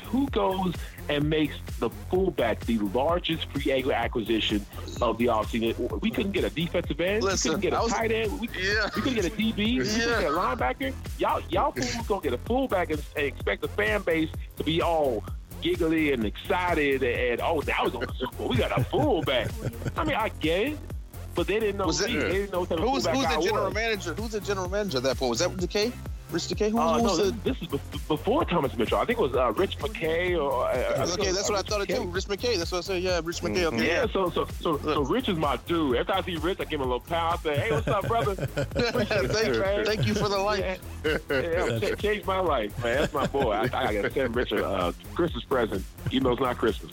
Who goes and makes the fullback the largest free agent acquisition of the offseason? We couldn't get a defensive end. Listen, we couldn't get a was- tight end. We, Yeah. we couldn't get a DB. We couldn't get a linebacker. Y'all, y'all fools gonna get a fullback and, and expect the fan base to be all giggly and excited and, oh, that was on the Super Bowl. We got a fullback. I mean, I get it, but they didn't know Was They didn't know what type Who's who's the general was. manager? Who's the general manager at that point? Was that McKay? Rich McKay? Who, Uh, no, was this, this is before Thomas Mitchell. I think it was uh, Rich McKay or. Uh, Okay, that's what I thought it too. Rich McKay. That's what I said. Yeah, Rich McKay. Okay. Yeah, so so so so Rich is my dude. Every time I see Rich, I give him a little pound. I say, "Hey, what's up, brother?" Thank, man. thank you for the light. Yeah, yeah, cha- changed my life, man. That's my boy. I, I gotta send Rich a uh, Christmas present, even though it's not Christmas.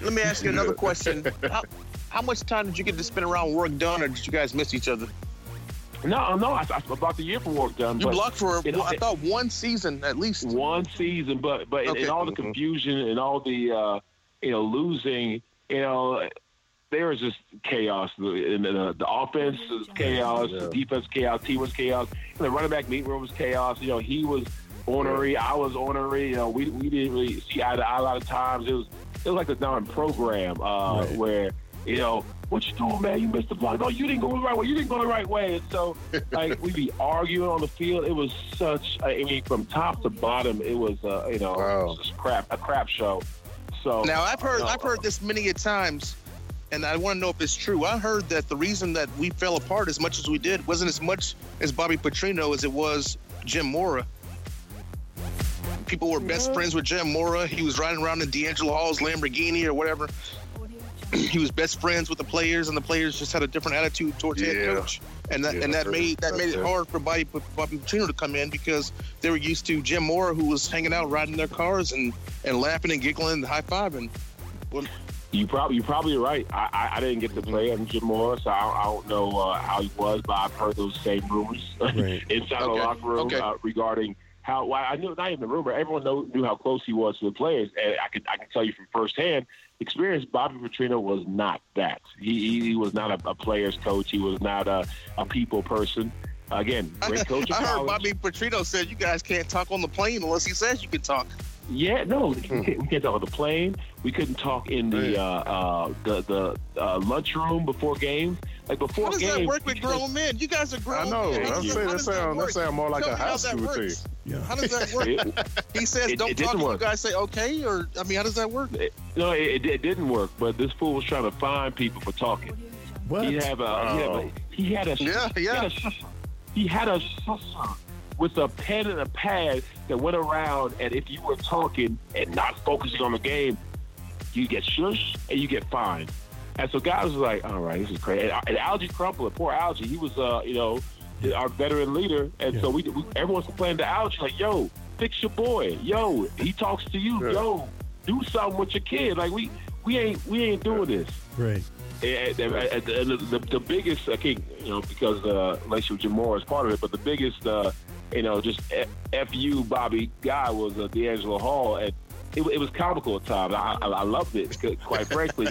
Let me ask you another question. How, how much time did you get to spend around Warrick Dunn, or did you guys miss each other? No, no, I, I about the year for Warrick Dunn. You but blocked for, you know, I thought, one season at least. one season, but but in, Okay. in all the confusion and all the uh, you know losing, you know, there was just chaos. The, in the, the offense was chaos, the defense chaos, team was chaos, and the running back meet room was chaos. You know, he was ornery, I was ornery. You know, we we didn't really see eye to eye a lot of times. It was it was like a darn program uh, Right. where you know. What you doing, man? You missed the block. No, you didn't go the right way. You didn't go the right way. And so, like, we'd be arguing on the field. It was such. I mean, from top to bottom, it was, uh, you know, Wow. just crap, a crap show. So Now I've heard no, I've heard this many a times, and I want to know if it's true. I heard that the reason that we fell apart as much as we did wasn't as much as Bobby Petrino as it was Jim Mora. People were best friends with Jim Mora. He was riding around in DeAngelo Hall's Lamborghini or whatever. He was best friends with the players, and the players just had a different attitude towards the head coach. And that Yeah, and that that's made it. that made it it. hard for Bobby, Bobby Petrino to come in because they were used to Jim Mora, who was hanging out, riding their cars, and and laughing and giggling and high fiving. you probably you're probably right. I, I, I didn't get to play under Jim Mora, so I, I don't know uh, how he was, but I've heard those same rumors Right. inside Okay, the locker room okay. uh, regarding how. Well, I knew not even the rumor. Everyone know, knew how close he was to the players, and I could I can tell you from firsthand experience. Bobby Petrino was not that. He he, was not a, a player's coach. He was not a, a people person. Again, great coach. in I heard. Bobby Petrino said you guys can't talk on the plane unless he says you can talk. Yeah, no, we can't, we can't talk on the plane. We couldn't talk in the uh, uh, the the uh, lunchroom before games. Like before How does games, that work with grown men? You guys are grown I know. men. How I'm saying how that does that sound that sound more like Tell a high school team. works. Yeah. How does that work? It, He says, It- "Don't it talk." didn't You work. guys say, "Okay," or I mean, how does that work? it, no, it, it didn't work. But this fool was trying to find people for talking. What? He have a, he, have a, he had a Yeah, he yeah. had a. He had a shusher with a pen and a pad that went around, and if you were talking and not focusing on the game, you get shush and you get fined. And so guys was like, "All right, this is crazy." And, and Alge Crumpler, poor Alge, he was, uh, you know, our veteran leader, and so we, we everyone's complaining to Alge like, "Yo, fix your boy. Yo, he talks to you. Yeah. Yo, do something with your kid. Like we we ain't we ain't doing this." Right. And, and- and the, the, the biggest, I think, you know, because uh, Lacey Jamore is part of it, but the biggest, uh, you know, just F- fu Bobby guy was uh, DeAngelo Hall, and it, it was comical at times. I, I, I loved it, because, quite frankly.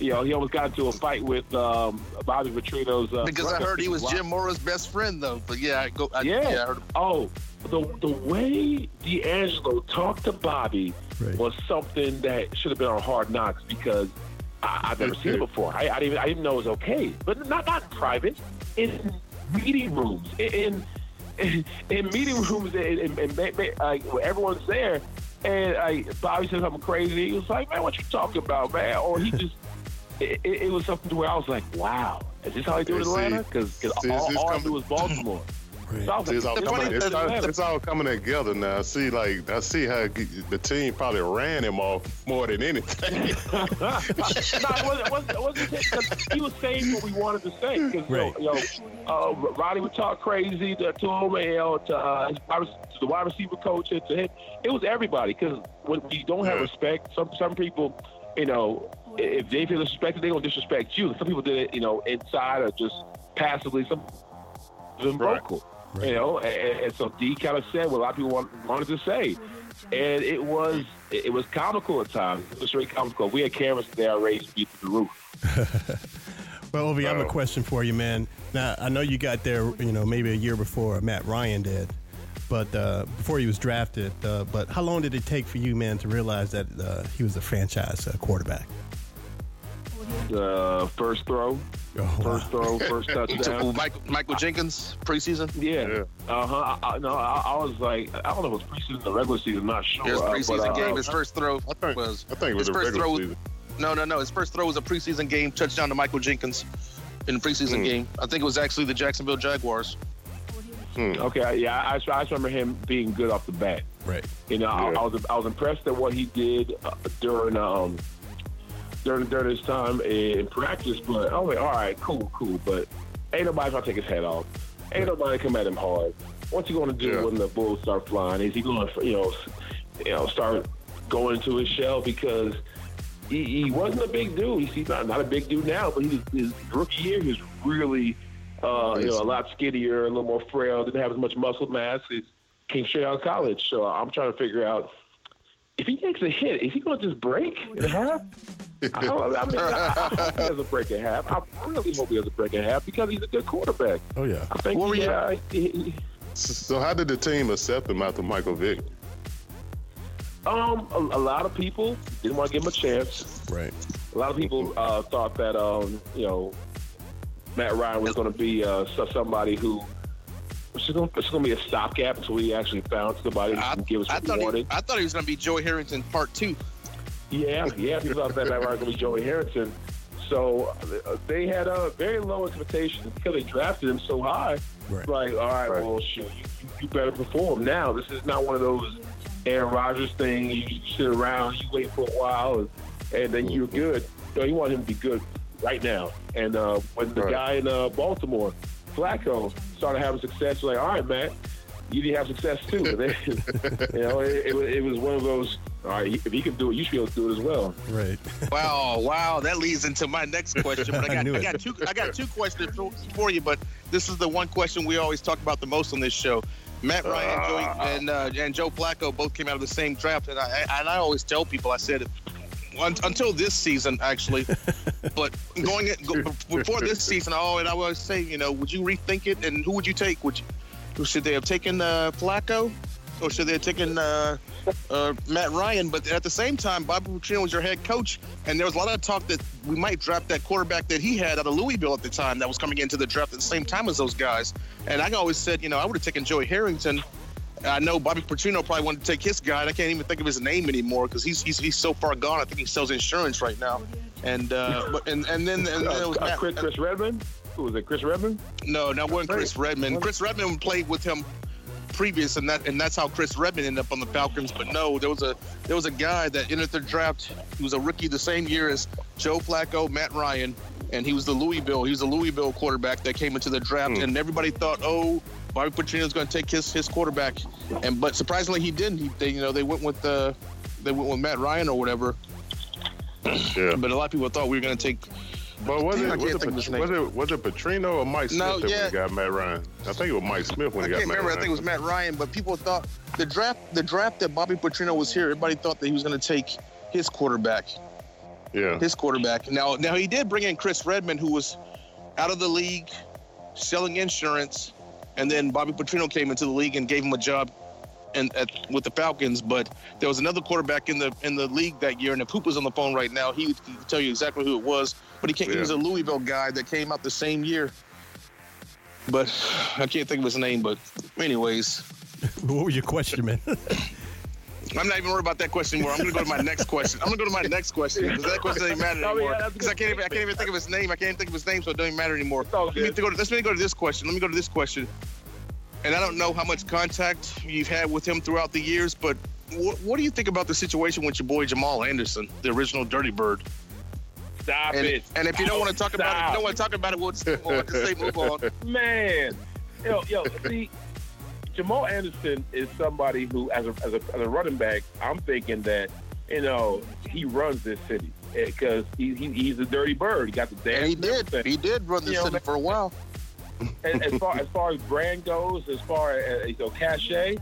you know, he almost got into a fight with um, Bobby Petrino's. Uh, Because I heard he was Jim Mora's best friend, though. But yeah, I go. I, Yeah. yeah I heard, Oh, the the way DeAngelo talked to Bobby Right. was something that should have been on Hard Knocks because I, I've never seen it before. I, I didn't even, I didn't know it was okay, but not not in private, in meeting rooms, in in, in meeting rooms, and, and, and ma- ma- like where everyone's there. And like Bobby said something crazy. He was like, "Man, what you talking about, man?" Or he just. It, it, it was something to where I was like, "Wow, is this how they do it in Atlanta?" Because all, all I knew was Baltimore. Right. So See, it's, all coming, it's, all, it's all coming together now. I see, like, I see how the team probably ran him off more than anything. no, it wasn't, it wasn't, it wasn't he was saying what we wanted to say. Because Right. you know, uh, Roddy would talk crazy to, to him, you know, to, uh, his to the wide receiver coach, and to him. It was everybody. Because when you don't have Yeah. respect, some some people, you know, if they feel disrespected, they gonna disrespect you. Some people did it, you know, inside or just passively. Some even Right. Vocal. You know, and, and so D kind of said what a lot of people want, wanted to say, and it was it, was comical at times. It was very comical. We had cameras there raised to the roof. Well, Ovie, I have a question for you, man. Now, I know you got there, you know, maybe a year before Matt Ryan did, but uh, before he was drafted. Uh, but how long did it take for you, man, to realize that uh, he was a franchise uh, quarterback? The first throw, Oh, wow. first throw, first touchdown. Michael, Michael Jenkins preseason. Yeah. Yeah. Uh huh. I, I, no, I, I was like, I don't know if it was preseason or regular season. I'm not sure. His uh, preseason but, uh, game. His first throw I think, was I think it was his a first regular throw. season. No, no, no. His first throw was a preseason game touchdown to Michael Jenkins in the preseason Hmm. game. I think it was actually the Jacksonville Jaguars. Okay. Yeah, I, I just remember him being good off the bat. Right. You know, I, Yeah. I was I was impressed at what he did uh, during um during during his time in practice. But I was like, all right, cool, cool. But ain't nobody gonna take his head off. Ain't nobody come at him hard. What's he gonna do Yeah. when the bulls start flying? Is he gonna you know you know start going into his shell because he, he wasn't a big dude. He's not, not a big dude now, but he his rookie year he was really uh, you know a lot skinnier, a little more frail, didn't have as much muscle mass. He came straight out of college, so I'm trying to figure out if he takes a hit, is he going to just break in half? I, don't, I mean, I, I hope he doesn't break in half. I really hope he doesn't break in half because he's a good quarterback. Oh, yeah. I think What were he, you- uh, he, he- So how did the team accept him after Michael Vick? um, a, a lot of people didn't want to give him a chance. Right. A lot of people uh, thought that um, you know Matt Ryan was going to be uh, somebody who was going to be a stopgap until we actually found somebody who I, can give us I what we thought he. I thought he was going to be Joey Harrington part two. Yeah, yeah, people thought that Matt was going to be Joey Harrington. So uh, they had uh, very low expectations because they drafted him so high. Right. Like, all right, Right. well, shoot, you, you- you better perform now. This is not one of those Aaron Rodgers thing. You, you sit around, you wait for a while, and, and then you're good. No, you want him to be good right now. And uh, when the Right. guy in uh, Baltimore, Flacco, started having success, you're like, all right, man, you need to have success too. And then, you know, it, it, was- it was one of those. All right, if he can do it, you should be able to do it as well. Right. Wow, wow, that leads into my next question. But I I got, knew I, got two, I got two questions for, for you. But this is the one question we always talk about the most on this show. Matt Ryan. Joey, and uh, and Joe Flacco both came out of the same draft, and I and I always tell people, I said, un- until this season actually, but going it, go, before this season, oh, and I always say, you know, would you rethink it, and who would you take? Would you should they have taken uh, Flacco, or should they have taken uh, uh, Matt Ryan? But at the same time, Bobby Petrino was your head coach, and there was a lot of talk that we might draft that quarterback that he had out of Louisville at the time that was coming into the draft at the same time as those guys. And I always said, you know, I would have taken Joey Harrington. I know Bobby Petrino probably wanted to take his guy. And I can't even think of his name anymore because he's, he's he's so far gone. I think he sells insurance right now. And uh, but and and then and then it was Uh, Matt, Chris, Chris Redman. Who was it? Chris Redman? no, that wasn't Chris Redman. Chris Redman played with him previous, and that and that's how Chris Redman ended up on the Falcons. But no, there was a there was a guy that entered the draft. He was a rookie the same year as Joe Flacco, Matt Ryan, and he was the Louisville. He was a Louisville quarterback that came into the draft, and everybody thought, oh. Bobby Petrino's going to take his his quarterback, and but surprisingly he didn't. He, they, you know, they went with uh, they went with Matt Ryan or whatever. Yeah. But a lot of people thought we were going to take But was it was it, Pat- was it was it Petrino or Mike Smith No, that yeah. got Matt Ryan? I think it was Mike Smith when I he got can't Matt remember. I Ryan. think it was Matt Ryan, but people thought the draft, the draft that Bobby Petrino was here. Everybody thought that he was going to take his quarterback, Yeah. his quarterback. Now, now he did bring in Chris Redman, who was out of the league, selling insurance, and then Bobby Petrino came into the league and gave him a job, and at, with the Falcons. But there was another quarterback in the in the league that year, and if Poop was on the phone right now, he would tell you exactly who it was. But he came, he was a Louisville guy that came out the same year. But I can't think of his name. But anyways, What was your question, man? I'm not even worried about that question anymore. I'm going to go to my next question. I'm going to go to my next question because that question doesn't matter oh, mean, anymore. Because I can't even I can't even think of his name. I can't even think of his name, so it doesn't matter anymore. Let me, good. go to, let's let me go to this question. Let me go to this question. And I don't know how much contact you've had with him throughout the years, but what, what do you think about the situation with your boy Jamal Anderson, the original Dirty Bird? Stop And, it. and if you don't want to talk about it, if you don't want to talk about it, we'll just move on. Just say move on. Man, yo, yo, see, Jamal Anderson is somebody who, as a, as a as a running back, I'm thinking that you know he runs this city eh, because he, he he's a dirty bird. He got the dance. And he did. He did run the You know, city for a while. And as far as far as brand goes, as far as eh, you know, cachet,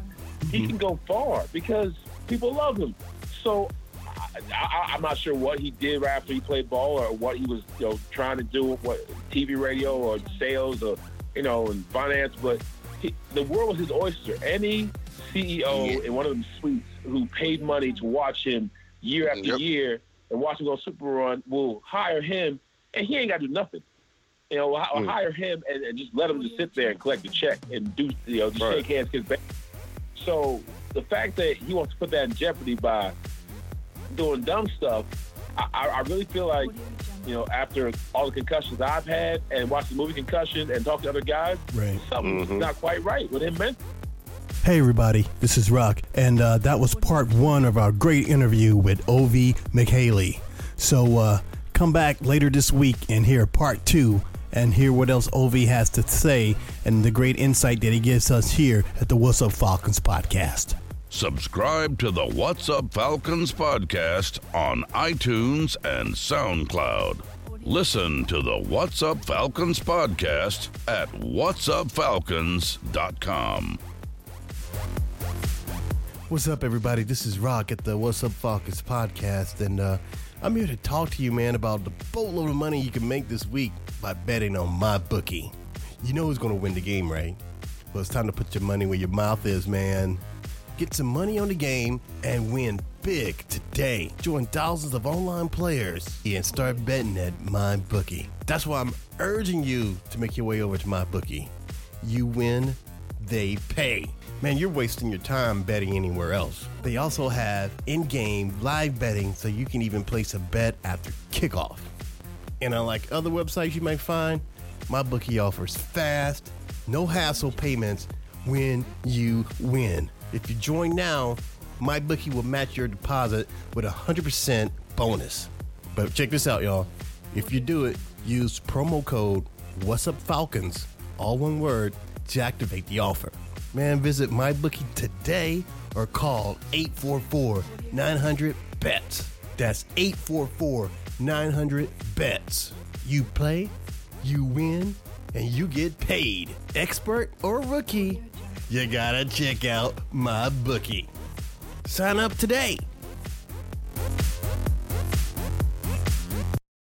he can go far because people love him. So I, I, I'm not sure what he did right after he played ball or what he was you know trying to do, what TV, radio, or sales, or you know, and finance. But he, the world was his oyster. Any CEO in one of them suites who paid money to watch him year after Yep. year and watch him go super run will hire him, and he ain't got to do nothing. You know, Mm. hire him and, and just let him just sit there and collect the check and do, you know, just Right. shake hands, kiss back. So the fact that he wants to put that in jeopardy by doing dumb stuff, I I really feel like, you know, after all the concussions I've had and watched the movie Concussion and talked to other guys, right. something's Mhm. not quite right with him mentally. Hey, everybody, this is Rock, and uh, that was part one of our great interview with Ovie Mughelli. So uh, come back later this week and hear part two and hear what else Ovie has to say and the great insight that he gives us here at the What's Up Falcons podcast. Subscribe to the What's Up Falcons podcast on iTunes and SoundCloud. Listen to the What's Up Falcons podcast at whatsupfalcons.com. What's up, everybody? This is Rock at the What's Up Falcons podcast, and uh, I'm here to talk to you, man, about the boatload of money you can make this week by betting on MyBookie. You know who's going to win the game, right? Well, it's time to put your money where your mouth is, man. Get some money on the game and win big today. Join thousands of online players and start betting at MyBookie. That's why I'm urging you to make your way over to MyBookie. You win, they pay. Man, you're wasting your time betting anywhere else. They also have in game live betting so you can even place a bet after kickoff. And unlike other websites you might find, MyBookie offers fast, no hassle payments when you win. If you join now, MyBookie will match your deposit with a 100% bonus. But check this out, y'all. If you do it, use promo code What's Up Falcons, all one word, to activate the offer. Man, visit MyBookie today or call 844 900 BETS. That's 844 900 BETS. You play, you win, and you get paid. Expert or rookie, you gotta check out MyBookie. Sign up today.